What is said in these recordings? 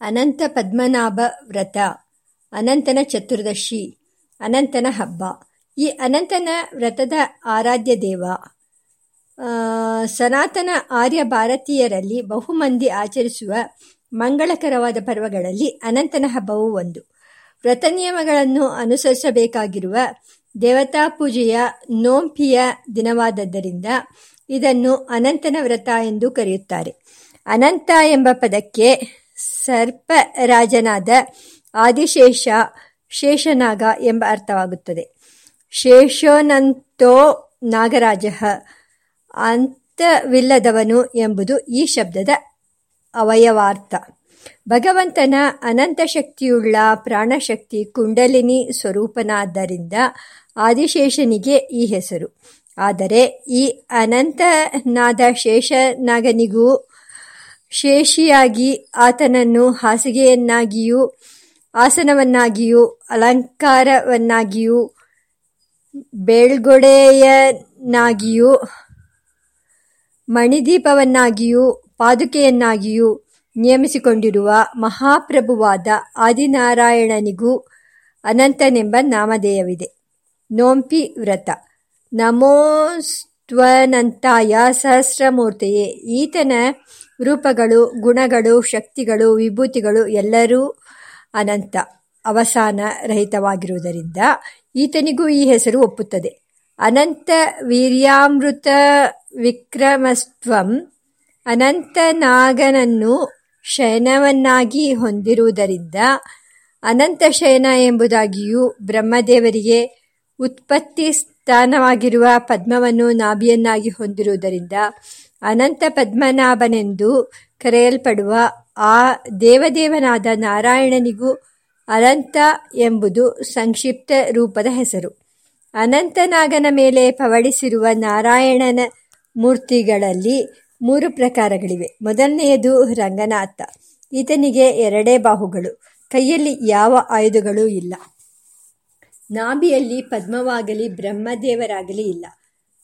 ಅನಂತ ಪದ್ಮನಾಭ ವ್ರತ, ಅನಂತನ ಚತುರ್ದಶಿ, ಅನಂತನ ಹಬ್ಬ. ಈ ಅನಂತನ ವ್ರತದ ಆರಾಧ್ಯ ದೇವ. ಸನಾತನ ಆರ್ಯ ಭಾರತೀಯರಲ್ಲಿ ಬಹುಮಂದಿ ಆಚರಿಸುವ ಮಂಗಳಕರವಾದ ಪರ್ವಗಳಲ್ಲಿ ಅನಂತನ ಹಬ್ಬವು ಒಂದು. ವ್ರತ ನಿಯಮಗಳನ್ನು ಅನುಸರಿಸಬೇಕಾಗಿರುವ ದೇವತಾ ಪೂಜೆಯ ನೋಂಪಿಯ ದಿನವಾದದ್ದರಿಂದ ಇದನ್ನು ಅನಂತನ ವ್ರತ ಎಂದು ಕರೆಯುತ್ತಾರೆ. ಅನಂತ ಎಂಬ ಪದಕ್ಕೆ ಸರ್ಪರಾಜನಾದ ಆದಿಶೇಷ ಶೇಷನಾಗ ಎಂಬ ಅರ್ಥವಾಗುತ್ತದೆ. ಶೇಷೋನಂತೋ ನಾಗರಾಜ, ಅಂತವಿಲ್ಲದವನು ಎಂಬುದು ಈ ಶಬ್ದದ ಅವಯವಾರ್ಥ. ಭಗವಂತನ ಅನಂತ ಶಕ್ತಿಯುಳ್ಳ ಪ್ರಾಣಶಕ್ತಿ ಕುಂಡಲಿನಿ ಸ್ವರೂಪನಾದ್ದರಿಂದ ಆದಿಶೇಷನಿಗೆ ಈ ಹೆಸರು. ಆದರೆ ಈ ಅನಂತನಾದ ಶೇಷನಾಗನಿಗೂ ಶೇಷಿಯಾಗಿ ಆತನನ್ನು ಹಾಸಿಗೆಯನ್ನಾಗಿಯೂ, ಆಸನವನ್ನಾಗಿಯೂ, ಅಲಂಕಾರವನ್ನಾಗಿಯೂ, ಬೇಳ್ಗೊಡೆಯನ್ನಾಗಿಯೂ, ಮಣಿದೀಪವನ್ನಾಗಿಯೂ, ಪಾದುಕೆಯನ್ನಾಗಿಯೂ ನೇಮಿಸಿಕೊಂಡಿರುವ ಮಹಾಪ್ರಭುವಾದ ಆದಿನಾರಾಯಣನಿಗೂ ಅನಂತನೆಂಬ ನಾಮಧೇಯವಿದೆ. ನೋಂಪಿ ವ್ರತ. ನಮೋಸ್ತ್ವನಂತಾಯ ಸಹಸ್ರಮೂರ್ತಿಯೇ, ಈತನ ರೂಪಗಳು, ಗುಣಗಳು, ಶಕ್ತಿಗಳು, ವಿಭೂತಿಗಳು ಎಲ್ಲರೂ ಅನಂತ, ಅವಸಾನ ರಹಿತವಾಗಿರುವುದರಿಂದ ಈತನಿಗೂ ಈ ಹೆಸರು ಒಪ್ಪುತ್ತದೆ. ಅನಂತ ವೀರ್ಯಾಮೃತ ವಿಕ್ರಮಸ್ತ್ವಂ ಅನಂತನಾಗನನ್ನು ಶಯನವನ್ನಾಗಿ ಹೊಂದಿರುವುದರಿಂದ ಅನಂತ ಶಯನ ಎಂಬುದಾಗಿಯೂ ಬ್ರಹ್ಮದೇವರಿಗೆ ಉತ್ಪತ್ತಿ ಸ್ಥಾನವಾಗಿರುವ ಪದ್ಮವನ್ನು ನಾಭಿಯನ್ನಾಗಿ ಹೊಂದಿರುವುದರಿಂದ ಅನಂತ ಪದ್ಮನಾಭನೆಂದು ಕರೆಯಲ್ಪಡುವ ಆ ದೇವದೇವನಾದ ನಾರಾಯಣನಿಗೂ ಅನಂತ ಎಂಬುದು ಸಂಕ್ಷಿಪ್ತ ರೂಪದ ಹೆಸರು. ಅನಂತನಾಗನ ಮೇಲೆ ಪವಡಿಸಿರುವ ನಾರಾಯಣನ ಮೂರ್ತಿಗಳಲ್ಲಿ ಮೂರು ಪ್ರಕಾರಗಳಿವೆ. ಮೊದಲನೆಯದು ರಂಗನಾಥ. ಈತನಿಗೆ ಎರಡೇ ಬಾಹುಗಳು. ಕೈಯಲ್ಲಿ ಯಾವ ಆಯುಧಗಳೂ ಇಲ್ಲ. ನಾಭಿಯಲ್ಲಿ ಪದ್ಮವಾಗಲಿ ಬ್ರಹ್ಮದೇವರಾಗಲಿ ಇಲ್ಲ.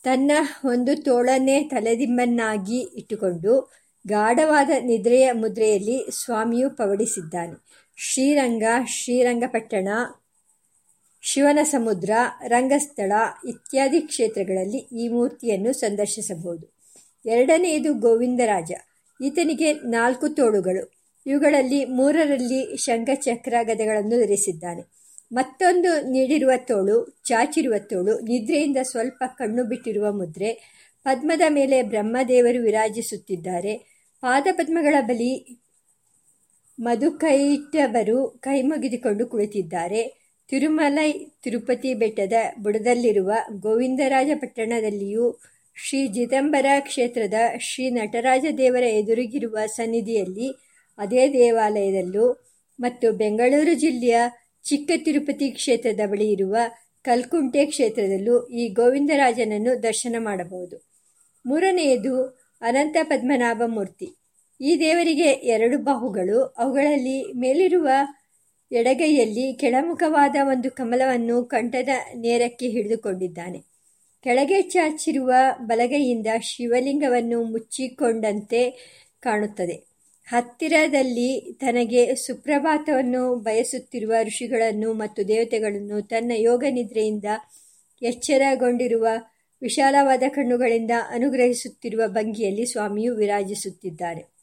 ತನ್ನ ಒಂದು ತೋಳನ್ನೇ ತಲೆದಿಂಬನ್ನಾಗಿ ಇಟ್ಟುಕೊಂಡು ಗಾಢವಾದ ನಿದ್ರೆಯ ಮುದ್ರೆಯಲ್ಲಿ ಸ್ವಾಮಿಯು ಪವಡಿಸಿದ್ದಾನೆ. ಶ್ರೀರಂಗ, ಶ್ರೀರಂಗಪಟ್ಟಣ ಶಿವನ ಸಮುದ್ರ ರಂಗಸ್ಥಳ ಇತ್ಯಾದಿ ಕ್ಷೇತ್ರಗಳಲ್ಲಿ ಈ ಮೂರ್ತಿಯನ್ನು ಸಂದರ್ಶಿಸಬಹುದು. ಎರಡನೆಯದು ಗೋವಿಂದರಾಜ. ಈತನಿಗೆ ನಾಲ್ಕು ತೋಳುಗಳು. ಇವುಗಳಲ್ಲಿ ಮೂರರಲ್ಲಿ ಶಂಖಚಕ್ರ ಗದೆಗಳನ್ನು ಧರಿಸಿದ್ದಾನೆ. ಮತ್ತೊಂದು ನೀಡಿರುವ ತೋಳು ಚಾಚಿರುವ ತೋಳು ನಿದ್ರೆಯಿಂದ ಸ್ವಲ್ಪ ಕಣ್ಣು ಬಿಟ್ಟಿರುವ ಮುದ್ರೆ, ಪದ್ಮದ ಮೇಲೆ ಬ್ರಹ್ಮದೇವರು ವಿರಾಜಿಸುತ್ತಿದ್ದಾರೆ. ಪಾದಪದ್ಮಗಳ ಬಳಿ ಮಧುಕೈಟವರು ಕೈಮುಗಿದುಕೊಂಡು ಕುಳಿತಿದ್ದಾರೆ. ತಿರುಮಲೈ ತಿರುಪತಿ ಬೆಟ್ಟದ ಬುಡದಲ್ಲಿರುವ ಗೋವಿಂದರಾಜ ಪಟ್ಟಣದಲ್ಲಿಯೂ ಶ್ರೀ ಚಿದಂಬರ ಕ್ಷೇತ್ರದ ಶ್ರೀ ನಟರಾಜ ದೇವರ ಎದುರಿಗಿರುವ ಸನ್ನಿಧಿಯಲ್ಲಿ ಅದೇ ದೇವಾಲಯದಲ್ಲೂ ಮತ್ತು ಬೆಂಗಳೂರು ಜಿಲ್ಲೆಯ ಚಿಕ್ಕ ತಿರುಪತಿ ಕ್ಷೇತ್ರದ ಬಳಿ ಇರುವ ಕಲ್ಕುಂಟೆ ಕ್ಷೇತ್ರದಲ್ಲೂ ಈ ಗೋವಿಂದರಾಜನನ್ನು ದರ್ಶನ ಮಾಡಬಹುದು. ಮೂರನೆಯದು ಅನಂತ ಪದ್ಮನಾಭ ಮೂರ್ತಿ. ಈ ದೇವರಿಗೆ ಎರಡು ಬಾಹುಗಳು. ಅವುಗಳಲ್ಲಿ ಮೇಲಿರುವ ಎಡಗೈಯಲ್ಲಿ ಕೆಳಮುಖವಾದ ಒಂದು ಕಮಲವನ್ನು ಕಂಠದ ನೇರಕ್ಕೆ ಹಿಡಿದುಕೊಂಡಿದ್ದಾನೆ. ಕೆಳಗೆ ಚಾಚಿರುವ ಬಲಗೈಯಿಂದ ಶಿವಲಿಂಗವನ್ನು ಮುಚ್ಚಿಕೊಂಡಂತೆ ಕಾಣುತ್ತದೆ. ಹತ್ತಿರದಲ್ಲಿ ತನಗೆ ಸುಪ್ರಭಾತವನ್ನು ಬಯಸುತ್ತಿರುವ ಋಷಿಗಳನ್ನು ಮತ್ತು ದೇವತೆಗಳನ್ನು ತನ್ನ ಯೋಗ ನಿದ್ರೆಯಿಂದ ಎಚ್ಚರಗೊಂಡಿರುವ ವಿಶಾಲವಾದ ಕಣ್ಣುಗಳಿಂದ ಅನುಗ್ರಹಿಸುತ್ತಿರುವ ಭಂಗಿಯಲ್ಲಿ ಸ್ವಾಮಿಯು ವಿರಾಜಿಸುತ್ತಿದ್ದಾರೆ.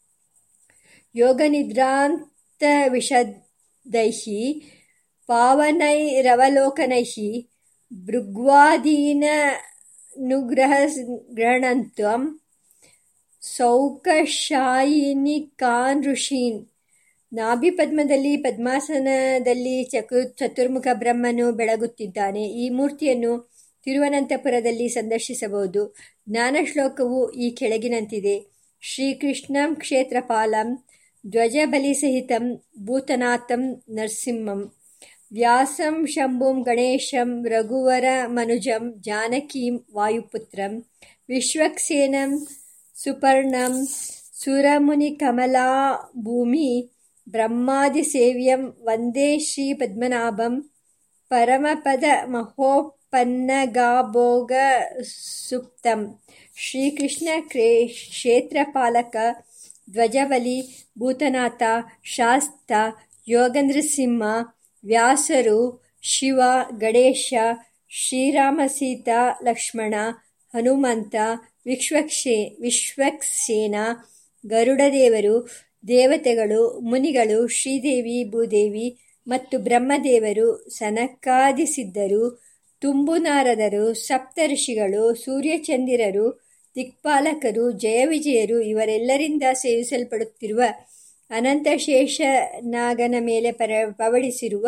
ಯೋಗ ನಿದ್ರಾಂತ ವಿಷದೈಹಿ ಪಾವನೈರವಲೋಕನೈಹಿ ಭೃಗ್ವಾದೀನನುಗ್ರಹಗ್ರಹಣಂತ್ವಂ ಸೌಕಶಾಯಿನಿಕಾನ್ ಋಷೀನ್. ನಾಭಿಪದ್ಮದಲ್ಲಿ ಪದ್ಮಾಸನದಲ್ಲಿ ಚಕು ಚತುರ್ಮುಖ ಬ್ರಹ್ಮನು ಬೆಳಗುತ್ತಿದ್ದಾನೆ. ಈ ಮೂರ್ತಿಯನ್ನು ತಿರುವನಂತಪುರದಲ್ಲಿ ಸಂದರ್ಶಿಸಬಹುದು. ಜ್ಞಾನ ಶ್ಲೋಕವು ಈ ಕೆಳಗಿನಂತಿದೆ. ಶ್ರೀಕೃಷ್ಣಂ ಕ್ಷೇತ್ರಪಾಲಂ ಧ್ವಜಬಲಿಸಹಿತಂ ಭೂತನಾಥಂ ನರಸಿಂಹಂ ವ್ಯಾಸಂ ಶಂಭುಂ ಗಣೇಶಂ ರಘುವರ ಮನುಜಂ ಜಾನಕೀಂ ವಾಯುಪುತ್ರಂ ವಿಶ್ವಕ್ಸೇನಂ ಸುಪರ್ಣಂ ಸುರಮುನಿಕಮಲಾ ಭೂಮಿ ಬ್ರಹ್ಮಾದಿಸೇವ್ಯಂ ವಂದೇ ಶ್ರೀ ಪದ್ಮನಾಭಂ ಪರಮಪದ ಮಹೋಪನ್ನಗಾಭೋಗ ಸುಪ್ತಂ ಶ್ರೀಕೃಷ್ಣ ಕ್ಷೇತ್ರಪಾಲಕ ಧ್ವಜವಲಿ ಭೂತನಾಥ ಶಾಸ್ತ ಯೋಗನೃಸಿಂಹ ವ್ಯಾಸರು ಶಿವ ಗಣೇಶ ಶ್ರೀರಾಮ ಸೀತಾ ಲಕ್ಷ್ಮಣ ಹನುಮಂತ ವಿಶ್ವಕ್ಷೇ, ವಿಶ್ವಕ್ಸೇನ, ಗರುಡದೇವರು, ದೇವತೆಗಳು, ಮುನಿಗಳು, ಶ್ರೀದೇವಿ, ಭೂದೇವಿ ಮತ್ತು ಬ್ರಹ್ಮದೇವರು, ಸನಕಾದಿಸಿದ್ದರು, ತುಂಬುನಾರದರು, ಸಪ್ತಋಷಿಗಳು, ಸೂರ್ಯಚಂದಿರರು, ದಿಕ್ಪಾಲಕರು, ಜಯವಿಜಯರು ಇವರೆಲ್ಲರಿಂದ ಸೇವಿಸಲ್ಪಡುತ್ತಿರುವ ಅನಂತಶೇಷನಾಗನ ಮೇಲೆ ಪರ, ಪವಡಿಸಿರುವ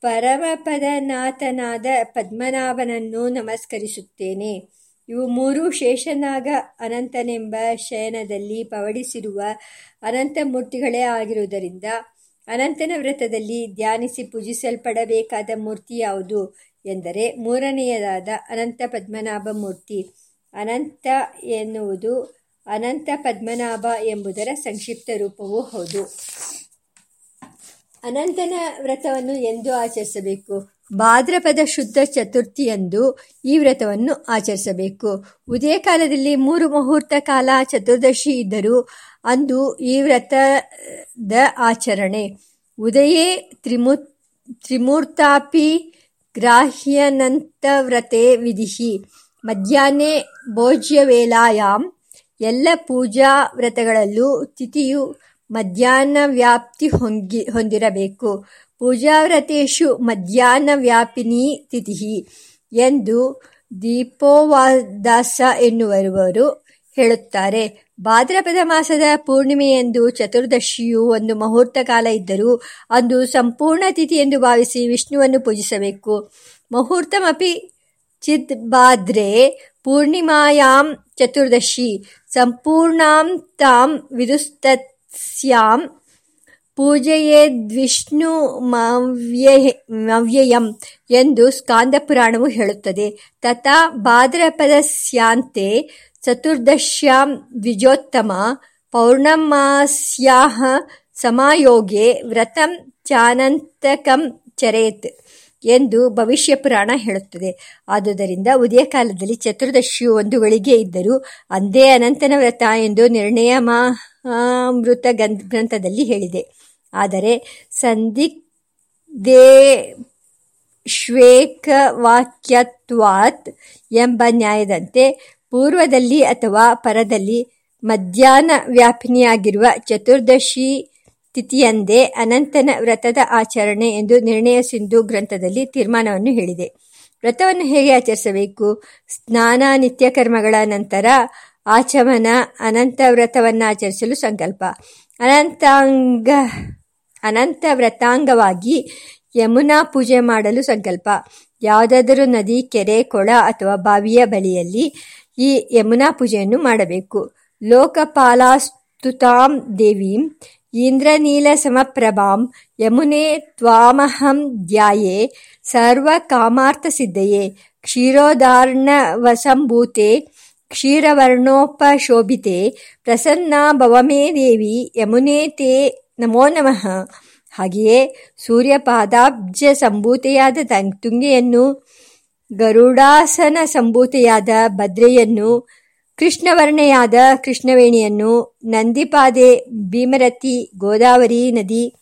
ಪರಮಪದನಾಥನಾದ ಪದ್ಮನಾಭನನ್ನು ನಮಸ್ಕರಿಸುತ್ತೇನೆ. ಇವು ಮೂರು ಶೇಷನಾಗ ಅನಂತನೆಂಬ ಶಯನದಲ್ಲಿ ಪವಡಿಸಿರುವ ಅನಂತ ಮೂರ್ತಿಗಳೇ ಆಗಿರುವುದರಿಂದ ಅನಂತನ ವ್ರತದಲ್ಲಿ ಧ್ಯಾನಿಸಿ ಪೂಜಿಸಲ್ಪಡಬೇಕಾದ ಮೂರ್ತಿ ಯಾವುದು ಎಂದರೆ ಮೂರನೆಯದಾದ ಅನಂತ ಪದ್ಮನಾಭ ಮೂರ್ತಿ. ಅನಂತ ಎನ್ನುವುದು ಅನಂತ ಪದ್ಮನಾಭ ಎಂಬುದರ ಸಂಕ್ಷಿಪ್ತ ರೂಪವೂ ಹೌದು. ಅನಂತನ ವ್ರತವನ್ನು ಎಂದು ಆಚರಿಸಬೇಕು? ಭಾದ್ರಪದ ಶುದ್ಧ ಚತುರ್ಥಿಯಂದು ಈ ವ್ರತವನ್ನು ಆಚರಿಸಬೇಕು. ಉದಯ ಕಾಲದಲ್ಲಿ ಮೂರು ಮುಹೂರ್ತ ಕಾಲ ಚತುರ್ದಶಿ ಇದ್ದರೂ ಅಂದು ಈ ವ್ರತದ ಆಚರಣೆ. ಉದಯೇ ತ್ರಿಮೂ, ತ್ರಿಮೂರ್ತಾಪಿ ಗ್ರಾಹ್ಯನಂತವ್ರತೆ ವಿಧಿಹಿ ಮಧ್ಯಾಹ್ನೆ ಭೋಜ್ಯವೇಲಾಯಾಮ್ ಎಲ್ಲ ಪೂಜಾ ವ್ರತಗಳಲ್ಲೂ ತಿಥಿಯು ಮಧ್ಯಾಹ್ನ ವ್ಯಾಪ್ತಿ ಹೊಂಗಿ, ಹೊಂದಿರಬೇಕು. ಪೂಜಾವ್ರತೇಶು ಮಧ್ಯಾಹ್ನ ವ್ಯಾಪಿನಿ ತಿಥಿ ಎಂದು ದೀಪೋವಾದಾಸ ಎನ್ನುವವರು ಹೇಳುತ್ತಾರೆ. ಭಾದ್ರಪದ ಮಾಸದ ಪೂರ್ಣಿಮೆಯಂದು ಚತುರ್ದಶಿಯು ಒಂದು ಮುಹೂರ್ತ ಕಾಲ ಇದ್ದರೂ ಅಂದು ಸಂಪೂರ್ಣ ತಿಥಿ ಎಂದು ಭಾವಿಸಿ ವಿಷ್ಣುವನ್ನು ಪೂಜಿಸಬೇಕು. ಮುಹೂರ್ತಮಪಿ ಚಿದ್ ಬಾದ್ರೆ ಪೂರ್ಣಿಮಾಯಾಂ ಚತುರ್ದಶಿ, ಸಂಪೂರ್ಣಾಂ ತಾಂ ವಿದುಸ್ತಸ್ಯಾಂ ಪೂಜೆಯೇದ್ವಿಷ್ಣು ಮವ್ಯಯಂ ಎಂದು ಸ್ಕಾಂದ ಪುರಾಣವು ಹೇಳುತ್ತದೆ. ತಥಾ ಭಾದ್ರಪದಸ್ಯಾಂತೆ ಚತುರ್ದಶ್ಯಾಂ ದ್ವಿಜೋತ್ತಮ ಪೌರ್ಣಮಾಸ್ಯಾಹ ಸಮಾಯೋಗೆ ವ್ರತಂ ಚಾನಂತಕಂ ಚರೇತ್ ಎಂದು ಭವಿಷ್ಯ ಪುರಾಣ ಹೇಳುತ್ತದೆ. ಆದುದರಿಂದ ಉದಯ ಕಾಲದಲ್ಲಿ ಚತುರ್ದಶಿಯು ಒಂದು ಗಳಿಗೆ ಇದ್ದರೂ ಅಂದೇ ಅನಂತನ ವ್ರತ ಎಂದು ನಿರ್ಣಯ ಮಹಾಮೃತ ಗ್ರಂಥದಲ್ಲಿ ಹೇಳಿದೆ. ಆದರೆ ಸಂದಿಗ್ಧೇಶ್ವೇಕವಾಕ್ಯತ್ವಾತ್ ಎಂಬ ನ್ಯಾಯದಂತೆ ಪೂರ್ವದಲ್ಲಿ ಅಥವಾ ಪರದಲ್ಲಿ ಮಧ್ಯಾಹ್ನ ವ್ಯಾಪಿನಿಯಾಗಿರುವ ಚತುರ್ದಶಿ ತಿಥಿಯಂದೇ ಅನಂತನ ವ್ರತದ ಆಚರಣೆ ಎಂದು ನಿರ್ಣಯ ಸಿಂಧು ಗ್ರಂಥದಲ್ಲಿ ತೀರ್ಮಾನವನ್ನು ಹೇಳಿದೆ. ವ್ರತವನ್ನು ಹೇಗೆ ಆಚರಿಸಬೇಕು? ಸ್ನಾನ ನಿತ್ಯ ಕರ್ಮಗಳ ನಂತರ ಆಚಮನ ಅನಂತ ವ್ರತವನ್ನು ಆಚರಿಸಲು ಸಂಕಲ್ಪ. ಅನಂತಾಂಗ ಅನಂತ ವ್ರತಾಂಗವಾಗಿ ಯಮುನಾ ಪೂಜೆ ಮಾಡಲು ಸಂಕಲ್ಪ. ಯಾವುದಾದರೂ ನದಿ, ಕೆರೆ, ಕೊಳ ಅಥವಾ ಬಾವಿಯ ಬಳಿಯಲ್ಲಿ ಈ ಯಮುನಾ ಪೂಜೆಯನ್ನು ಮಾಡಬೇಕು. ಲೋಕಪಾಲಾಸ್ತುತಾಂ ದೇವೀಂ ಇಂದ್ರನೀಲ ಸಮಪ್ರಭಾಂ ಯಮುನೆ ತ್ವಾಮಹಂ ಧ್ಯಾಯೇ ಸರ್ವಕಾಮಾರ್ಥಸಿದ್ಧಯೇ ಕ್ಷೀರೋದಾರ್ಣವಸಂಭೂತೆ ಕ್ಷೀರವರ್ಣೋಪಶೋಭಿತೆ ಪ್ರಸನ್ನ ಭವಮೇ ದೇವಿ ಯಮುನೆ ತೇ ನಮೋ ನಮಃ. ಹಾಗೆಯೇ ಸೂರ್ಯಪಾದಾಬ್ಜ ಸಂಭೂತೆಯಾದ ತುಂಗೆಯನ್ನು, ಗರುಡಾಸನ ಸಂಭೂತೆಯಾದ ಭದ್ರೆಯನ್ನು, ಕೃಷ್ಣವರ್ಣೆಯಾದ ಕೃಷ್ಣವೇಣಿಯನ್ನು, ನಂದಿಪಾದೆ, ಭೀಮರತಿ, ಗೋದಾವರಿ ನದಿ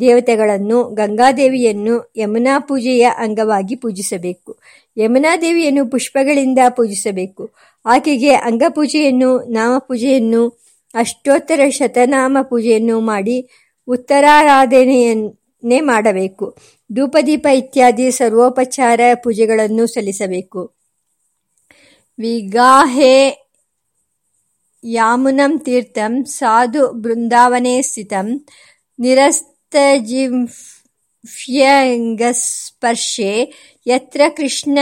ದೇವತೆಗಳನ್ನು, ಗಂಗಾದೇವಿಯನ್ನು ಯಮುನಾ ಪೂಜೆಯ ಅಂಗವಾಗಿ ಪೂಜಿಸಬೇಕು. ಯಮುನಾದೇವಿಯನ್ನು ಪುಷ್ಪಗಳಿಂದ ಪೂಜಿಸಬೇಕು. ಆಕೆಗೆ ಅಂಗಪೂಜೆಯನ್ನು, ನಾಮಪೂಜೆಯನ್ನು ಅಷ್ಟೋತ್ತರ ಶತನಾಮ ಪೂಜೆಯನ್ನು ಮಾಡಿ ಉತ್ತರಾರಾಧನೆಯನ್ನೇ ಮಾಡಬೇಕು. ಧೂಪದೀಪ ಇತ್ಯಾದಿ ಸರ್ವೋಪಚಾರ ಪೂಜೆಗಳನ್ನು ಸಲ್ಲಿಸಬೇಕು. ವಿಗಾಹೆ ಯಾಮುನಂ ತೀರ್ಥಂ ಸಾಧು ಬೃಂದಾವನೆ ಸ್ಥಿತಂ. ನಿರಸ್ತಜಿಂಫ್ಯಂಗಸ್ಪರ್ಶೆ ಯತ್ರ ಕೃಷ್ಣ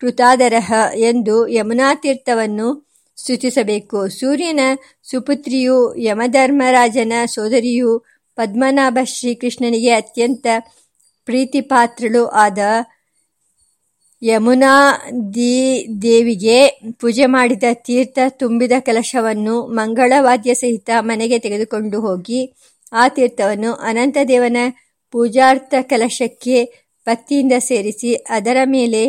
ಕೃತಾದರಹ ಎಂದು ಯಮುನಾ ತೀರ್ಥವನ್ನು ಸ್ತುತಿಸಬೇಕು. ಸೂರ್ಯನ ಸುಪುತ್ರಿಯು ಯಮಧರ್ಮರಾಜನ ಸೋದರಿಯು ಪದ್ಮನಾಭ ಶ್ರೀಕೃಷ್ಣನಿಗೆ ಅತ್ಯಂತ ಪ್ರೀತಿಪಾತ್ರಳು ಆದ ಯಮುನಾ ದೀ ದೇವಿಗೆ ಪೂಜೆ ಮಾಡಿದ ತೀರ್ಥ ತುಂಬಿದ ಕಲಶವನ್ನು ಮಂಗಳವಾದ್ಯ ಸಹಿತ ಮನೆಗೆ ತೆಗೆದುಕೊಂಡು ಹೋಗಿ ಆ ತೀರ್ಥವನ್ನು ಅನಂತದೇವನ ಪೂಜಾರ್ಥ ಕಲಶಕ್ಕೆ ಭಕ್ತಿಯಿಂದ ಸೇರಿಸಿ ಅದರ ಮೇಲೆ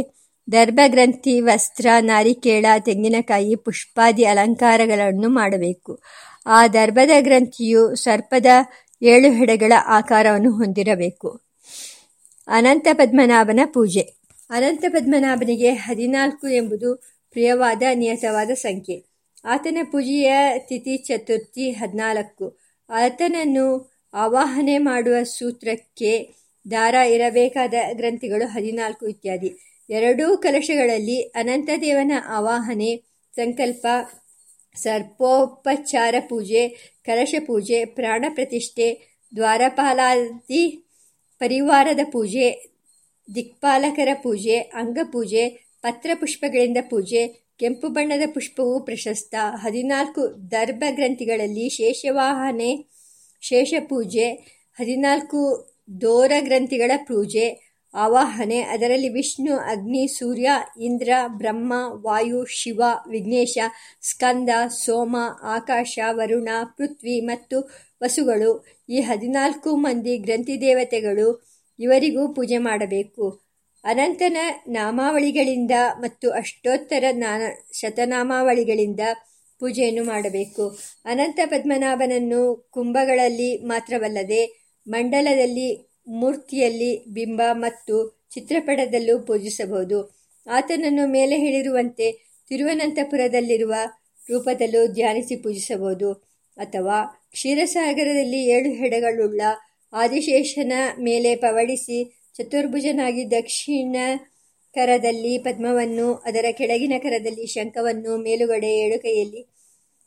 ದರ್ಭಗ್ರಂಥಿ, ವಸ್ತ್ರ, ನಾರಿಕೇಳ, ತೆಂಗಿನಕಾಯಿ, ಪುಷ್ಪಾದಿ ಅಲಂಕಾರಗಳನ್ನು ಮಾಡಬೇಕು. ಆ ದರ್ಭದ ಗ್ರಂಥಿಯು ಸರ್ಪದ ಏಳು ಹೆಡೆಗಳ ಆಕಾರವನ್ನು ಹೊಂದಿರಬೇಕು. ಅನಂತ ಪದ್ಮನಾಭನ ಪೂಜೆ. ಅನಂತ ಪದ್ಮನಾಭನಿಗೆ ಹದಿನಾಲ್ಕು ಎಂಬುದು ಪ್ರಿಯವಾದ ನಿಯತವಾದ ಸಂಖ್ಯೆ. ಆತನ ಪೂಜೆಯ ತಿಥಿ ಚತುರ್ಥಿ ಹದಿನಾಲ್ಕು. ಆತನನ್ನು ಆವಾಹನೆ ಮಾಡುವ ಸೂತ್ರಕ್ಕೆ ದಾರ ಇರಬೇಕಾದ ಗ್ರಂಥಿಗಳು ಹದಿನಾಲ್ಕು ಇತ್ಯಾದಿ. ಎರಡೂ ಕಲಶಗಳಲ್ಲಿ ಅನಂತದೇವನ ಆವಾಹನೆ, ಸಂಕಲ್ಪ, ಸರ್ಪೋಪಚಾರ ಪೂಜೆ, ಕಲಶ ಪೂಜೆ, ಪ್ರಾಣ ಪ್ರತಿಷ್ಠೆ, ದ್ವಾರಪಾಲಾದಿ ಪರಿವಾರದ ಪೂಜೆ, ದಿಕ್ಪಾಲಕರ ಪೂಜೆ ಅಂಗಪೂಜೆ ಪತ್ರಪುಷ್ಪಗಳಿಂದ ಪೂಜೆ, ಕೆಂಪು ಬಣ್ಣದ ಪುಷ್ಪವು ಪ್ರಶಸ್ತ, ಹದಿನಾಲ್ಕು ದರ್ಭ ಗ್ರಂಥಿಗಳಲ್ಲಿ ಶೇಷವಾಹನೆ ಶೇಷಪೂಜೆ ಹದಿನಾಲ್ಕು ದೋರ ಗ್ರಂಥಿಗಳ ಪೂಜೆ ಆವಾಹನೆ. ಅದರಲ್ಲಿ ವಿಷ್ಣು, ಅಗ್ನಿ, ಸೂರ್ಯ, ಇಂದ್ರ, ಬ್ರಹ್ಮ, ವಾಯು, ಶಿವ, ವಿಘ್ನೇಶ, ಸ್ಕಂದ, ಸೋಮ, ಆಕಾಶ, ವರುಣ, ಪೃಥ್ವಿ ಮತ್ತು ವಸುಗಳು. ಈ ಹದಿನಾಲ್ಕು ಮಂದಿ ಗ್ರಂಥಿ ದೇವತೆಗಳು ಇವರಿಗೂ ಪೂಜೆ ಮಾಡಬೇಕು. ಅನಂತನ ನಾಮಾವಳಿಗಳಿಂದ ಮತ್ತು ಅಷ್ಟೋತ್ತರ ನಾನ ಶತನಾಮಾವಳಿಗಳಿಂದ ಪೂಜೆಯನ್ನು ಮಾಡಬೇಕು. ಅನಂತ ಪದ್ಮನಾಭನನ್ನು ಕುಂಭಗಳಲ್ಲಿ ಮಾತ್ರವಲ್ಲದೆ ಮಂಡಲದಲ್ಲಿ ಮೂರ್ತಿಯಲ್ಲಿ ಬಿಂಬ ಮತ್ತು ಚಿತ್ರಪಟದಲ್ಲೂ ಪೂಜಿಸಬಹುದು. ಆತನನ್ನು ಮೇಲೆ ಹೇಳಿರುವಂತೆ ತಿರುವನಂತಪುರದಲ್ಲಿರುವ ರೂಪದಲ್ಲೂ ಧ್ಯಾನಿಸಿ ಪೂಜಿಸಬಹುದು. ಅಥವಾ ಕ್ಷೀರಸಾಗರದಲ್ಲಿ ಏಳು ಹೆಡೆಗಳುಳ್ಳ ಆದಿಶೇಷನ ಮೇಲೆ ಪವಡಿಸಿ ಚತುರ್ಭುಜನಾಗಿ ದಕ್ಷಿಣ ಕರದಲ್ಲಿ ಪದ್ಮವನ್ನು, ಅದರ ಕೆಳಗಿನ ಕರದಲ್ಲಿ ಶಂಖವನ್ನು, ಮೇಲುಗಡೆ ಎಡುಕೈಯಲ್ಲಿ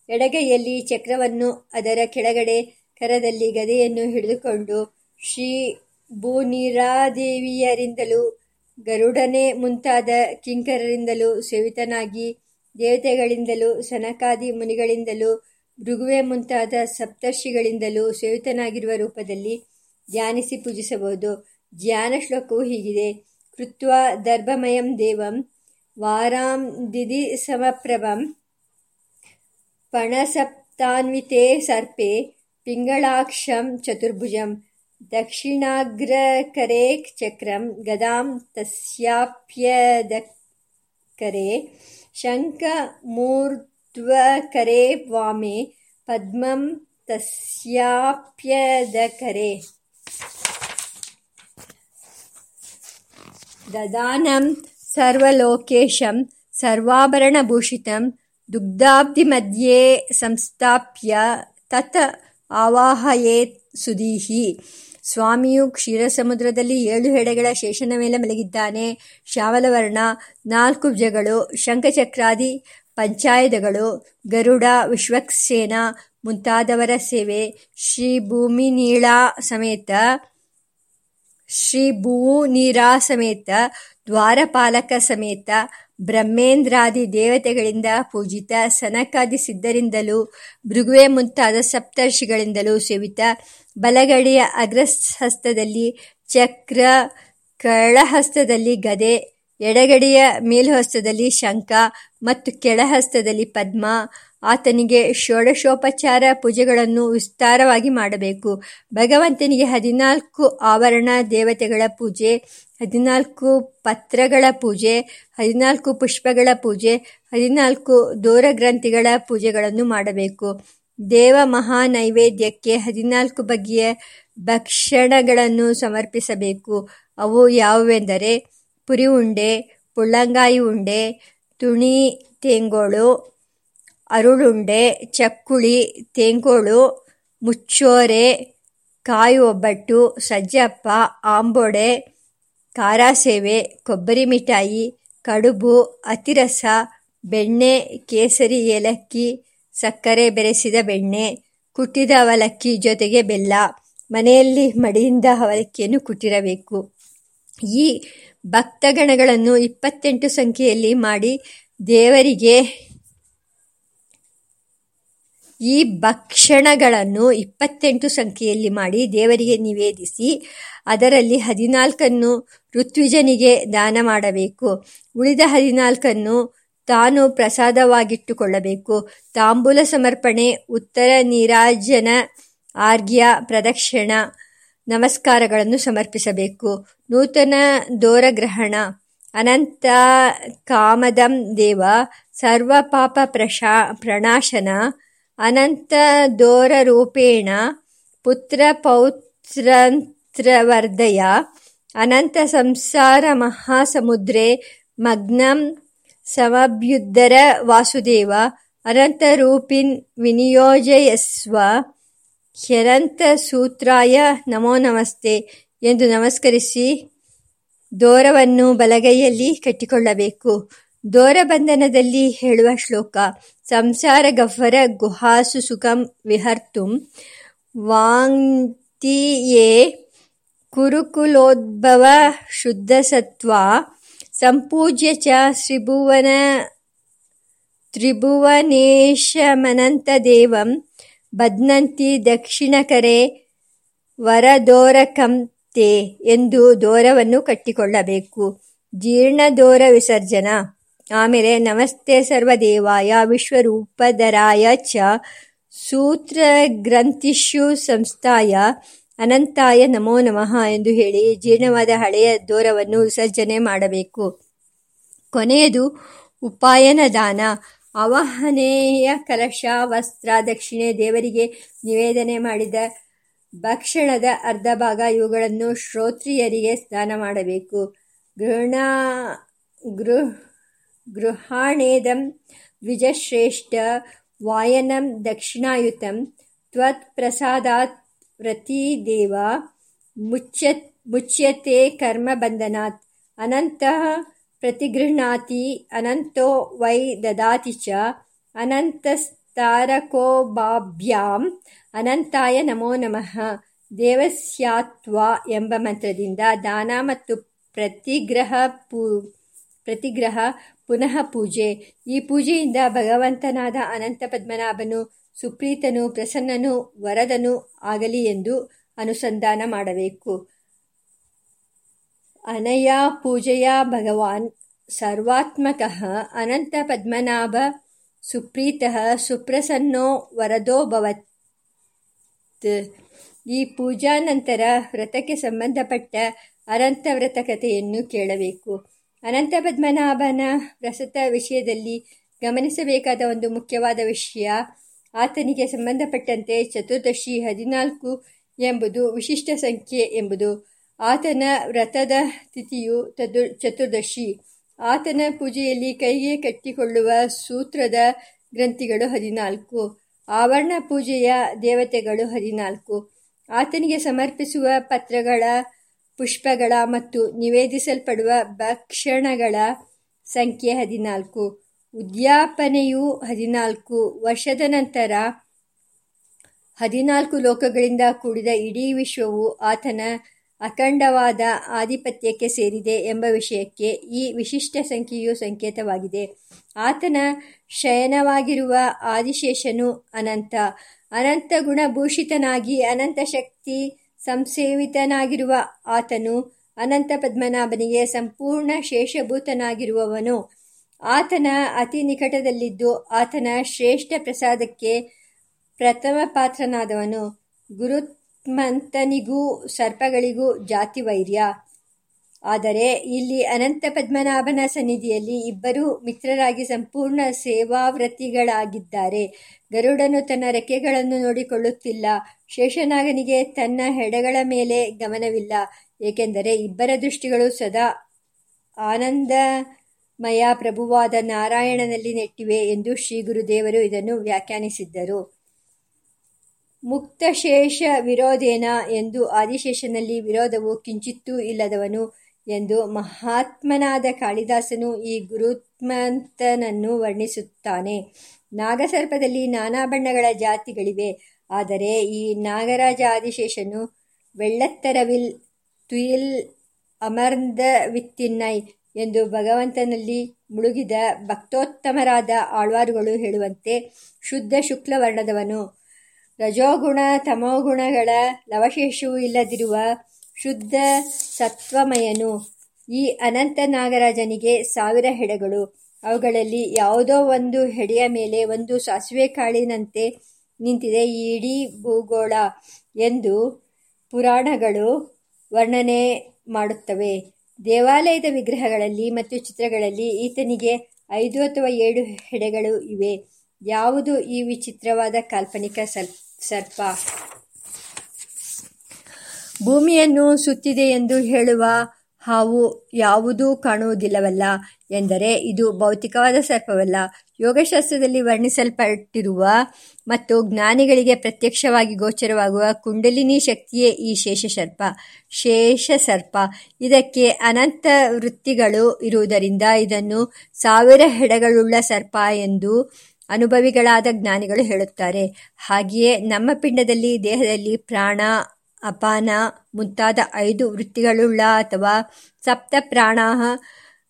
ಎಡಗೈಯಲ್ಲಿ ಚಕ್ರವನ್ನು, ಅದರ ಕೆಳಗಡೆ ಕರದಲ್ಲಿ ಗದೆಯನ್ನು ಹಿಡಿದುಕೊಂಡು ಶ್ರೀ ಭೂನಿರಾದೇವಿಯರಿಂದಲೂ, ಗರುಡನೆ ಮುಂತಾದ ಕಿಂಕರರಿಂದಲೂ ಸೇವಿತನಾಗಿ, ದೇವತೆಗಳಿಂದಲೂ, ಸನಕಾದಿ ಮುನಿಗಳಿಂದಲೂ, ಭೃಗುವೆ ಮುಂತಾದ ಸಪ್ತರ್ಷಿಗಳಿಂದಲೂ ಸೇವಿತನಾಗಿರುವ ರೂಪದಲ್ಲಿ ಧ್ಯಾನಿಸಿ ಪೂಜಿಸಬಹುದು. ಧ್ಯಾನ ಶ್ಲೋಕವು ಹೀಗಿದೆ. ಕೃತ್ವ ದರ್ಭಮಯಂ ದೇವಂ ವಾರಾಂ ದಿದಿ ಸಮಪ್ರಭಂ ಪಣಸಪ್ತಾನ್ವಿತೆ ಸರ್ಪೆ ಪಿಂಗಳಾಕ್ಷಂ ಚತುರ್ಭುಜಂ ಚಕ್ರಂ ಗದಾಂ ತಸ್ಯಾಪ್ಯದಕರೆ ಶಂಖಮೂರ್ಧ್ವಕರೆ ವಾಮೆ ಪದ್ಮಂ ತಸ್ಯಾಪ್ಯದಕರೆ ದದಾನಂ ಸರ್ವಲೋಕೇಶಂ ಸರ್ವಾಭರಣಭೂಷಿತಂ ದುಗ್ಧಾಬ್ಧಿಮಧ್ಯೆ ಸಂಸ್ಥಾಪ್ಯ ತತ್ ಆವಾಹಯೇತ್ ಸುದೀಹಿ ಸ್ವಾಮಿಯು ಕ್ಷೀರಸಮುದ್ರದಲ್ಲಿ ಏಳು ಹೆಡೆಗಳ ಶೇಷನ ಮೇಲೆ ಮಲಗಿದ್ದಾನೆ. ಶಾವಲವರ್ಣ, ನಾಲ್ಕು ಭುಜಗಳು, ಶಂಖಚಕ್ರಾದಿ ಪಂಚಾಯತಗಳು ಗರುಡ, ವಿಶ್ವಕ್ಸೇನ ಮುಂತಾದವರ ಸೇವೆ. ಶ್ರೀ ಭೂಮಿ ನೀಳಾ ಸಮೇತ, ಶ್ರೀ ಭೂ ನೀರಾ ಸಮೇತ, ದ್ವಾರಪಾಲಕ ಸಮೇತ ಬ್ರಹ್ಮೇಂದ್ರಾದಿ ದೇವತೆಗಳಿಂದ ಪೂಜಿತ ಸನಕಾದಿ ಸಿದ್ಧರಿಂದಲೂ ಭೃಗುವೆ ಮುಂತಾದ ಸಪ್ತರ್ಷಿಗಳಿಂದಲೂ ಸೇವಿತ ಬಲಗಡೆಯ ಅಗ್ರಹಸ್ತದಲ್ಲಿ ಚಕ್ರ ಕಳಹಸ್ತದಲ್ಲಿ ಗದೆ, ಎಡಗಡೆಯ ಮೇಲುಹಸ್ತದಲ್ಲಿ ಶಂಖ ಮತ್ತು ಕೆಳಹಸ್ತದಲ್ಲಿ ಪದ್ಮ. ಆತನಿಗೆ ಷೋಡಶೋಪಚಾರ ಪೂಜೆಗಳನ್ನು ವಿಸ್ತಾರವಾಗಿ ಮಾಡಬೇಕು. ಭಗವಂತನಿಗೆ ಹದಿನಾಲ್ಕು ಆವರಣ ದೇವತೆಗಳ ಪೂಜೆ ಹದಿನಾಲ್ಕು ಪತ್ರಗಳ ಪೂಜೆ, ಹದಿನಾಲ್ಕು ಪುಷ್ಪಗಳ ಪೂಜೆ, ಹದಿನಾಲ್ಕು ದೂರಗ್ರಂಥಿಗಳ ಪೂಜೆಗಳನ್ನು ಮಾಡಬೇಕು. ದೇವ ಮಹಾ ನೈವೇದ್ಯಕ್ಕೆ ಹದಿನಾಲ್ಕು ಬಗೆಯ ಭಕ್ಷಣಗಳನ್ನು ಸಮರ್ಪಿಸಬೇಕು. ಅವು ಯಾವುವೆಂದರೆ ಪುರಿ ಉಂಡೆ ಪುಳ್ಳಂಗಾಯಿ ಉಂಡೆ, ತುಣಿ ತೇಂಗೋಳು, ಅರುಳುಂಡೆ, ಚಕ್ಕುಳಿ ತೇಂಗೋಳು, ಮುಚ್ಚೋರೆ, ಕಾಯಿ ಒಬ್ಬಟ್ಟು ಸಜ್ಜಪ್ಪ ಆಂಬೊಡೆ ಖಾರಸೇವೆ, ಕೊಬ್ಬರಿ ಮಿಠಾಯಿ, ಕಡುಬು, ಅತಿರಸ, ಬೆಣ್ಣೆ, ಕೇಸರಿ ಏಲಕ್ಕಿ, ಸಕ್ಕರೆ ಬೆರೆಸಿದ ಬೆಣ್ಣೆ, ಕುಟ್ಟಿದ ಅವಲಕ್ಕಿ ಜೊತೆಗೆ ಬೆಲ್ಲ, ಮನೆಯಲ್ಲಿ ಮಡಿಯಿಂದ ಅವಲಕ್ಕಿಯನ್ನು ಕುಟ್ಟಿರಬೇಕು. ಈ ಭಕ್ತಗಣಗಳನ್ನು ಇಪ್ಪತ್ತೆಂಟು ಸಂಖ್ಯೆಯಲ್ಲಿ ಮಾಡಿ ದೇವರಿಗೆ ಈ ಭಕ್ಷಣಗಳನ್ನು ಇಪ್ಪತ್ತೆಂಟು ಸಂಖ್ಯೆಯಲ್ಲಿ ಮಾಡಿ ದೇವರಿಗೆ ನಿವೇದಿಸಿ ಅದರಲ್ಲಿ ಹದಿನಾಲ್ಕನ್ನು ಋತ್ವಿಜನಿಗೆ ದಾನ ಮಾಡಬೇಕು. ಉಳಿದ ಹದಿನಾಲ್ಕನ್ನು ತಾನು ಪ್ರಸಾದವಾಗಿಟ್ಟುಕೊಳ್ಳಬೇಕು. ತಾಂಬೂಲ ಸಮರ್ಪಣೆ, ಉತ್ತರ ನೀರಾಜನ ಆರ್ಘ್ಯ, ಪ್ರದಕ್ಷಿಣ, ನಮಸ್ಕಾರಗಳನ್ನು ಸಮರ್ಪಿಸಬೇಕು. ನೂತನ ದೋರಗ್ರಹಣ, ಅನಂತ ಕಾಮದಂ ದೇವ ಸರ್ವ ಪಾಪ ಪ್ರಶಾ ಪ್ರಣಾಶನ अनन्तदोररूपेण पुत्रपौत्रन्त्रवर्धय अनन्तसंसारमहासमुद्रे मग्नं समभ्युद्धर वासुदेव अनन्तरूपिन् विनियोजयस्व ह्यनन्तसूत्राय ನಮೋ ನಮಸ್ತೆ ಎಂದು ನಮಸ್ಕರಿಸಿ ದೋರವನ್ನು ಬಲಗೈಯಲ್ಲಿ ಕಟ್ಟಿಕೊಳ್ಳಬೇಕು ದೋರಬಂಧನದಲ್ಲಿ ಹೇಳುವ ಶ್ಲೋಕ, ಸಂಸಾರ ಗಹ್ವರ ಗುಹಾಸು ಸುಖಂ ವಿಹರ್ತು ವಾಂತಿಯೇ ಕುರುಕುಲೋದ್ಭವ ಶುದ್ಧ ಸತ್ವ ಸಂಪೂಜ್ಯ ಚ ತ್ರಿಭುವನೇಶಮನಂತ ದೇವಂ ಭದ್ನಂತಿ ದಕ್ಷಿಣಕರೆ ವರದೋರಕಂ ತೇ ಎಂದು ದೋರವನ್ನು ಕಟ್ಟಿಕೊಳ್ಳಬೇಕು. ಜೀರ್ಣದೋರ ವಿಸರ್ಜನ. ಆಮೇಲೆ ನಮಸ್ತೆ ಸರ್ವದೇವಾಯ ವಿಶ್ವರೂಪದರಾಯ ಚ ಸೂತ್ರ ಗ್ರಂಥಿಷು ಸಂಸ್ಥಾಯ ಅನಂತಾಯ ನಮೋ ನಮಃ ಎಂದು ಹೇಳಿ ಜೀರ್ಣವಾದ ಹಳೆಯ ದೋರವನ್ನು ವಿಸರ್ಜನೆ ಮಾಡಬೇಕು. ಕೊನೆಯದು ಉಪಾಯನ ದಾನ. ಅವಹನೇಯ ಕಲಶ, ವಸ್ತ್ರ, ದಕ್ಷಿಣೆ, ದೇವರಿಗೆ ನಿವೇದನೆ ಮಾಡಿದ ಭಕ್ಷಣದ ಅರ್ಧ ಭಾಗ ಇವುಗಳನ್ನು ಶ್ರೋತ್ರಿಯರಿಗೆ ಸ್ನಾನ ಮಾಡಬೇಕು. ಗೃಹ ಗೃ ದ್ವಿಜಶ್ರೇಷ್ಠ ವಾಯನಂ ದಕ್ಷಿಣಾಯುತಂ ತ್ವತ್ ಪ್ರಸಾದಾತ್ ಪ್ರತಿದೇವ ಮುಚ್ಯ ಮುಚ್ಯತೆ ಕರ್ಮಬಂಧನಾತ್ ಅನಂತಃ ಪ್ರತಿಗೃಹಾತಿ ಅನಂತೋ ವೈ ದದಾತಿ ಚ ಅನಂತಸ್ತಾರಕೋಬಾಭ್ಯಾಂ ಅನಂತಾಯ ನಮೋ ನಮಃ ದೇವಸ್ಯಾತ್ವ ಎಂಬ ಮಂತ್ರದಿಂದ ದಾನ ಮತ್ತು ಪ್ರತಿಗ್ರಹ ಪೂ ಪ್ರತಿಗ್ರಹ ಪುನಃ ಪೂಜೆ. ಈ ಪೂಜೆಯಿಂದ ಭಗವಂತನಾದ ಅನಂತ ಪದ್ಮನಾಭನು, ಸುಪ್ರೀತನು, ಪ್ರಸನ್ನನು, ವರದನು ಆಗಲಿ ಎಂದು ಅನುಸಂಧಾನ ಮಾಡಬೇಕು. ಅನಯಾ ಪೂಜೆಯ ಭಗವಾನ್ ಸರ್ವಾತ್ಮಕಃ ಅನಂತ ಪದ್ಮನಾಭ, ಸುಪ್ರೀತಃ ಸುಪ್ರಸನ್ನೋ ವರದೋ ಭವತ್. ಈ ಪೂಜಾ ನಂತರ ವ್ರತಕ್ಕೆ ಸಂಬಂಧಪಟ್ಟ ಅನಂತ ವ್ರತ ಕಥೆಯನ್ನು ಕೇಳಬೇಕು. ಅನಂತ ಪದ್ಮನಾಭನ ಪ್ರಸ್ತುತ ವಿಷಯದಲ್ಲಿ ಗಮನಿಸಬೇಕಾದ ಒಂದು ಮುಖ್ಯವಾದ ವಿಷಯ, ಆತನಿಗೆ ಸಂಬಂಧಪಟ್ಟಂತೆ ಚತುರ್ದಶಿ ಹದಿನಾಲ್ಕು ಎಂಬುದು ವಿಶಿಷ್ಟ ಸಂಖ್ಯೆ ಎಂಬುದು. ಆತನ ವ್ರತದ ತಿಥಿಯು ತದು ಚತುರ್ದಶಿ. ಆತನ ಪೂಜೆಯಲ್ಲಿ ಕೈಗೆ ಕಟ್ಟಿಕೊಳ್ಳುವ ಸೂತ್ರದ ಗ್ರಂಥಿಗಳು ಹದಿನಾಲ್ಕು. ಆವರಣ ಪೂಜೆಯ ದೇವತೆಗಳು ಹದಿನಾಲ್ಕು. ಆತನಿಗೆ ಸಮರ್ಪಿಸುವ ಪತ್ರಗಳ ಪುಷ್ಪಗಳ ಮತ್ತು ನಿವೇದಿಸಲ್ಪಡುವ ಭಕ್ಷಣಗಳ ಸಂಖ್ಯೆ ಹದಿನಾಲ್ಕು. ಉದ್ಯಾಪನೆಯು ಹದಿನಾಲ್ಕು. ವರ್ಷದ ನಂತರ ಹದಿನಾಲ್ಕು ಲೋಕಗಳಿಂದ ಕೂಡಿದ ಇಡೀ ವಿಶ್ವವು ಆತನ ಅಖಂಡವಾದ ಆಧಿಪತ್ಯಕ್ಕೆ ಸೇರಿದೆ ಎಂಬ ವಿಷಯಕ್ಕೆ ಈ ವಿಶಿಷ್ಟ ಸಂಖ್ಯೆಯು ಸಂಕೇತವಾಗಿದೆ. ಆತನ ಶಯನವಾಗಿರುವ ಆದಿಶೇಷನು ಅನಂತ. ಅನಂತ ಗುಣಭೂಷಿತನಾಗಿ ಅನಂತ ಶಕ್ತಿ ಸಂಸೇವಿತನಾಗಿರುವ ಆತನು ಅನಂತ ಪದ್ಮನಾಭನಿಗೆ ಸಂಪೂರ್ಣ ಶೇಷಭೂತನಾಗಿರುವವನು. ಆತನ ಅತಿ ನಿಕಟದಲ್ಲಿದ್ದು ಆತನ ಶ್ರೇಷ್ಠ ಪ್ರಸಾದಕ್ಕೆ ಪ್ರಥಮ ಪಾತ್ರನಾದವನು. ಗುರುತ್ಮಂತನಿಗೂ ಸರ್ಪಗಳಿಗೂ ಜಾತಿ ವೈರ್ಯ ಆದರೆ ಇಲ್ಲಿ ಅನಂತ ಪದ್ಮನಾಭನ ಸನ್ನಿಧಿಯಲ್ಲಿ ಇಬ್ಬರೂ ಮಿತ್ರರಾಗಿ ಸಂಪೂರ್ಣ ಸೇವಾವೃತ್ತಿಗಳಾಗಿದ್ದಾರೆ ಗರುಡನು ತನ್ನ ರೆಕ್ಕೆಗಳನ್ನು ನೋಡಿಕೊಳ್ಳುತ್ತಿಲ್ಲ. ಶೇಷನಾಗನಿಗೆ ತನ್ನ ಹೆಡೆಗಳ ಮೇಲೆ ಗಮನವಿಲ್ಲ. ಏಕೆಂದರೆ ಇಬ್ಬರ ದೃಷ್ಟಿಗಳು ಸದಾ ಆನಂದಮಯ ಪ್ರಭುವಾದ ನಾರಾಯಣನಲ್ಲಿ ನೆಟ್ಟಿವೆ ಎಂದು ಶ್ರೀ ಗುರುದೇವರು ಇದನ್ನು ವ್ಯಾಖ್ಯಾನಿಸಿದ್ದರು. ಮುಕ್ತಶೇಷ ವಿರೋಧೇನ ಎಂದು ಆದಿಶೇಷನಲ್ಲಿ ವಿರೋಧವು ಕಿಂಚಿತ್ತೂ ಇಲ್ಲದವನು ಎಂದು ಮಹಾತ್ಮನಾದ ಕಾಳಿದಾಸನು ಈ ಗುರುತ್ಮಂತನನ್ನು ವರ್ಣಿಸುತ್ತಾನೆ. ನಾಗಸರ್ಪದಲ್ಲಿ ನಾನಾ ಬಣ್ಣಗಳ ಜಾತಿಗಳಿವೆ. ಆದರೆ ಈ ನಾಗರಾಜ ಆದಿಶೇಷನು ವೆಳ್ಳತ್ತರವಿಲ್, ತುಯಿಲ್, ಅಮರ್ದವಿತ್ತಿನ್ನೈ ಎಂದು ಭಗವಂತನಲ್ಲಿ ಮುಳುಗಿದ ಭಕ್ತೋತ್ತಮರಾದ ಆಳ್ವಾರುಗಳು ಹೇಳುವಂತೆ ಶುದ್ಧ ಶುಕ್ಲವರ್ಣದವನು. ರಜೋಗುಣ, ತಮೋಗುಣಗಳ ಲವಶೇಷವೂ ಇಲ್ಲದಿರುವ ಶುದ್ಧ ಸತ್ವಮಯನು. ಈ ಅನಂತ ನಾಗರಾಜನಿಗೆ ಸಾವಿರ ಹೆಡೆಗಳು. ಅವುಗಳಲ್ಲಿ ಯಾವುದೋ ಒಂದು ಹೆಡೆಯ ಮೇಲೆ ಒಂದು ಸಾಸಿವೆ ಕಾಳಿನಂತೆ ನಿಂತಿದೆ. ಈ ಇಡೀ ಭೂಗೋಳ ಎಂದು ಪುರಾಣಗಳು ವರ್ಣನೆ ಮಾಡುತ್ತವೆ. ದೇವಾಲಯದ ವಿಗ್ರಹಗಳಲ್ಲಿ ಮತ್ತು ಚಿತ್ರಗಳಲ್ಲಿ ಈತನಿಗೆ ಐದು ಅಥವಾ ಏಳು ಹೆಡೆಗಳು ಇವೆ. ಯಾವುದು ಈ ವಿಚಿತ್ರವಾದ ಕಾಲ್ಪನಿಕ ಸರ್ಪ? ಭೂಮಿಯನ್ನು ಸುತ್ತಿದೆ ಎಂದು ಹೇಳುವ ಹಾವು ಯಾವುದೂ ಕಾಣುವುದಿಲ್ಲವಲ್ಲ ಎಂದರೆ ಇದು ಭೌತಿಕವಾದ ಸರ್ಪವಲ್ಲ. ಯೋಗಶಾಸ್ತ್ರದಲ್ಲಿ ವರ್ಣಿಸಲ್ಪಟ್ಟಿರುವ ಮತ್ತು ಜ್ಞಾನಿಗಳಿಗೆ ಪ್ರತ್ಯಕ್ಷವಾಗಿ ಗೋಚರವಾಗುವ ಕುಂಡಲಿನಿ ಶಕ್ತಿಯೇ ಈ ಶೇಷ ಸರ್ಪ. ಶೇಷ ಸರ್ಪ. ಇದಕ್ಕೆ ಅನಂತ ವೃತ್ತಿಗಳು ಇರುವುದರಿಂದ ಇದನ್ನು ಸಾವಿರ ಹೆಡಗಳುಳ್ಳ ಸರ್ಪ ಎಂದು ಅನುಭವಿಗಳಾದ ಜ್ಞಾನಿಗಳು ಹೇಳುತ್ತಾರೆ. ಹಾಗೆಯೇ ನಮ್ಮ ಪಿಂಡದಲ್ಲಿ ದೇಹದಲ್ಲಿ ಪ್ರಾಣ ಅಪಾನ ಮುಂತಾದ ಐದು ವೃತ್ತಿಗಳುಳ್ಳ ಅಥವಾ ಸಪ್ತ ಪ್ರಾಣ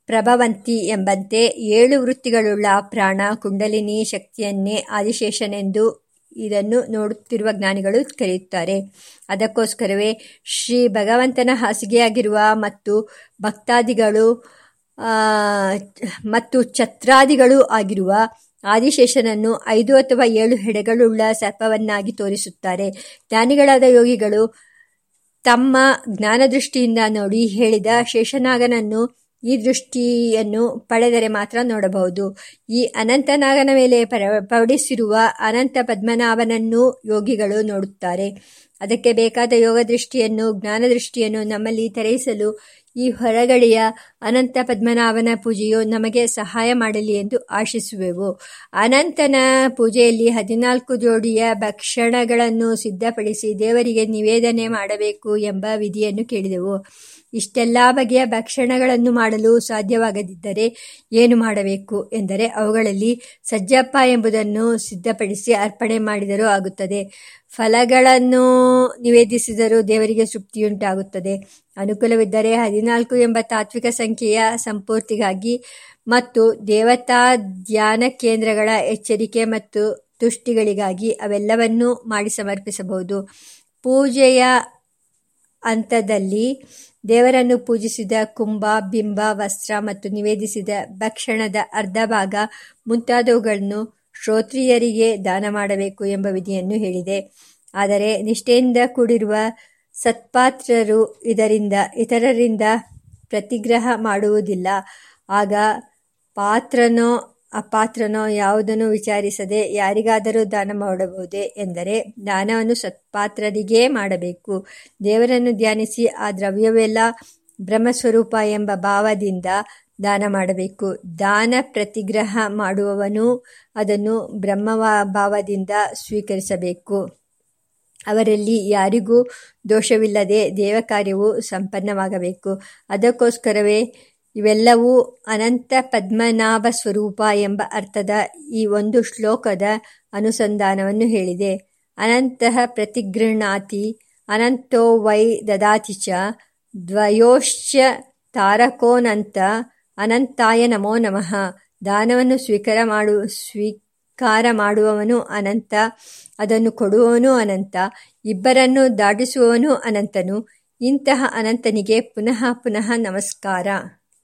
ಪ್ರಭವಂತಿ ಎಂಬಂತೆ ಏಳು ವೃತ್ತಿಗಳುಳ್ಳ ಪ್ರಾಣ, ಕುಂಡಲಿನಿ, ಶಕ್ತಿಯನ್ನೇ ಆದಿಶೇಷನೆಂದು ಇದನ್ನು ನೋಡುತ್ತಿರುವ ಜ್ಞಾನಿಗಳು ಕರೆಯುತ್ತಾರೆ. ಅದಕ್ಕೋಸ್ಕರವೇ ಶ್ರೀ ಭಗವಂತನ ಹಾಸಿಗೆಯಾಗಿರುವ ಮತ್ತು ಭಕ್ತಾದಿಗಳು ಮತ್ತು ಛತ್ರಾದಿಗಳು ಆಗಿರುವ ಆದಿಶೇಷನನ್ನು ಐದು ಅಥವಾ ಏಳು ಹೆಡೆಗಳುಳ್ಳ ಸರ್ಪವನ್ನಾಗಿ ತೋರಿಸುತ್ತಾರೆ. ಜ್ಞಾನಿಗಳಾದ ಯೋಗಿಗಳು ತಮ್ಮ ಜ್ಞಾನದೃಷ್ಟಿಯಿಂದ ನೋಡಿ ಹೇಳಿದ ಶೇಷನಾಗನನ್ನು ಈ ದೃಷ್ಟಿಯನ್ನು ಪಡೆದರೆ ಮಾತ್ರ ನೋಡಬಹುದು. ಈ ಅನಂತನಾಗನ ಮೇಲೆ ಪಡಿಸಿರುವ ಅನಂತ ಪದ್ಮನಾಭನನ್ನು ಯೋಗಿಗಳು ನೋಡುತ್ತಾರೆ. ಅದಕ್ಕೆ ಬೇಕಾದ ಯೋಗ ದೃಷ್ಟಿಯನ್ನು ಜ್ಞಾನದೃಷ್ಟಿಯನ್ನು ನಮ್ಮಲ್ಲಿ ತೆರೆಯಿಸಲು ಈ ಹೊರಗಡೆಯ ಅನಂತ ಪದ್ಮನಾಭನ ಪೂಜೆಯು ನಮಗೆ ಸಹಾಯ ಮಾಡಲಿ ಎಂದು ಆಶಿಸುವೆವು. ಅನಂತನ ಪೂಜೆಯಲ್ಲಿ ಹದಿನಾಲ್ಕು ಜೋಡಿಯ ಭಕ್ಷಣಗಳನ್ನು ಸಿದ್ಧಪಡಿಸಿ ದೇವರಿಗೆ ನಿವೇದನೆ ಮಾಡಬೇಕು ಎಂಬ ವಿಧಿಯನ್ನು ಕೇಳಿದೆವು. ಇಷ್ಟೆಲ್ಲ ಬಗೆಯ ಭಕ್ಷಣಗಳನ್ನು ಮಾಡಲು ಸಾಧ್ಯವಾಗದಿದ್ದರೆ ಏನು ಮಾಡಬೇಕು ಎಂದರೆ ಅವುಗಳಲ್ಲಿ ಸಜ್ಜಪ್ಪ ಎಂಬುದನ್ನು ಸಿದ್ಧಪಡಿಸಿ ಅರ್ಪಣೆ ಮಾಡಿದರೂ ಆಗುತ್ತದೆ. ಫಲಗಳನ್ನು ನಿವೇದಿಸಿದರೂ ದೇವರಿಗೆ ತೃಪ್ತಿಯುಂಟಾಗುತ್ತದೆ. ಅನುಕೂಲವಿದ್ದರೆ ಹದಿನಾಲ್ಕು ಎಂಬ ತಾತ್ವಿಕ ಸಂಖ್ಯೆಯ ಸಂಪೂರ್ತಿಗಾಗಿ ಮತ್ತು ದೇವತಾ ಧ್ಯಾನ ಕೇಂದ್ರಗಳ ಎಚ್ಚರಿಕೆ ಮತ್ತು ತುಷ್ಟಿಗಳಿಗಾಗಿ ಅವೆಲ್ಲವನ್ನೂ ಮಾಡಿ ಸಮರ್ಪಿಸಬಹುದು. ಪೂಜೆಯ ಹಂತದಲ್ಲಿ ದೇವರನ್ನು ಪೂಜಿಸಿದ ಕುಂಭ, ಬಿಂಬ, ವಸ್ತ್ರ ಮತ್ತು ನಿವೇದಿಸಿದ ಭಕ್ಷಣದ ಅರ್ಧ ಭಾಗ ಮುಂತಾದವುಗಳನ್ನು ಶ್ರೋತ್ರಿಯರಿಗೆ ದಾನ ಮಾಡಬೇಕು ಎಂಬ ವಿಧಿಯನ್ನು ಹೇಳಿದೆ. ಆದರೆ ನಿಷ್ಠೆಯಿಂದ ಕೂಡಿರುವ ಸತ್ಪಾತ್ರರು ಇದರಿಂದ, ಇತರರಿಂದ ಪ್ರತಿಗ್ರಹ ಮಾಡುವುದಿಲ್ಲ. ಆಗ ಪಾತ್ರನೋ ಅಪಾತ್ರನೋ ಯಾವುದನ್ನು ವಿಚಾರಿಸದೆ ಯಾರಿಗಾದರೂ ದಾನ ಮಾಡಬಹುದೇ ಎಂದರೆ, ದಾನವನ್ನು ಸತ್ಪಾತ್ರರಿಗೇ ಮಾಡಬೇಕು. ದೇವರನ್ನು ಧ್ಯಾನಿಸಿ ಆ ದ್ರವ್ಯವೆಲ್ಲ ಬ್ರಹ್ಮಸ್ವರೂಪ ಎಂಬ ಭಾವದಿಂದ ದಾನ ಮಾಡಬೇಕು. ದಾನ ಪ್ರತಿಗ್ರಹ ಮಾಡುವವನು ಅದನ್ನು ಬ್ರಹ್ಮ ಭಾವದಿಂದ ಸ್ವೀಕರಿಸಬೇಕು. ಅವರಲ್ಲಿ ಯಾರಿಗೂ ದೋಷವಿಲ್ಲದೆ ದೇವಕಾರ್ಯವು ಸಂಪನ್ನವಾಗಬೇಕು. ಅದಕ್ಕೋಸ್ಕರವೇ ಇವೆಲ್ಲವೂ ಅನಂತ ಪದ್ಮನಾಭ ಸ್ವರೂಪ ಎಂಬ ಅರ್ಥದ ಈ ಒಂದು ಶ್ಲೋಕದ ಅನುಸಂಧಾನವನ್ನು ಹೇಳಿದೆ. ಅನಂತಃ ಪ್ರತಿಗೃಹಾತಿ ಅನಂತೋ ವೈ ದದಾತಿ ಚ ದ್ವಯೋಶ್ಚ ತಾರಕೋನಂತ ಅನಂತಾಯ ನಮೋ ನಮಃ ದಾನವನ್ನು ಸ್ವೀಕಾರ ಮಾಡು ಸ್ವೀಕಾರ ಮಾಡುವವನು ಅನಂತ ಅದನ್ನು ಕೊಡುವವನು ಅನಂತ ಇಬ್ಬರನ್ನು ದಾಟಿಸುವವನು ಅನಂತನು. ಇಂತಹ ಅನಂತನಿಗೆ ಪುನಃ ಪುನಃ ನಮಸ್ಕಾರ.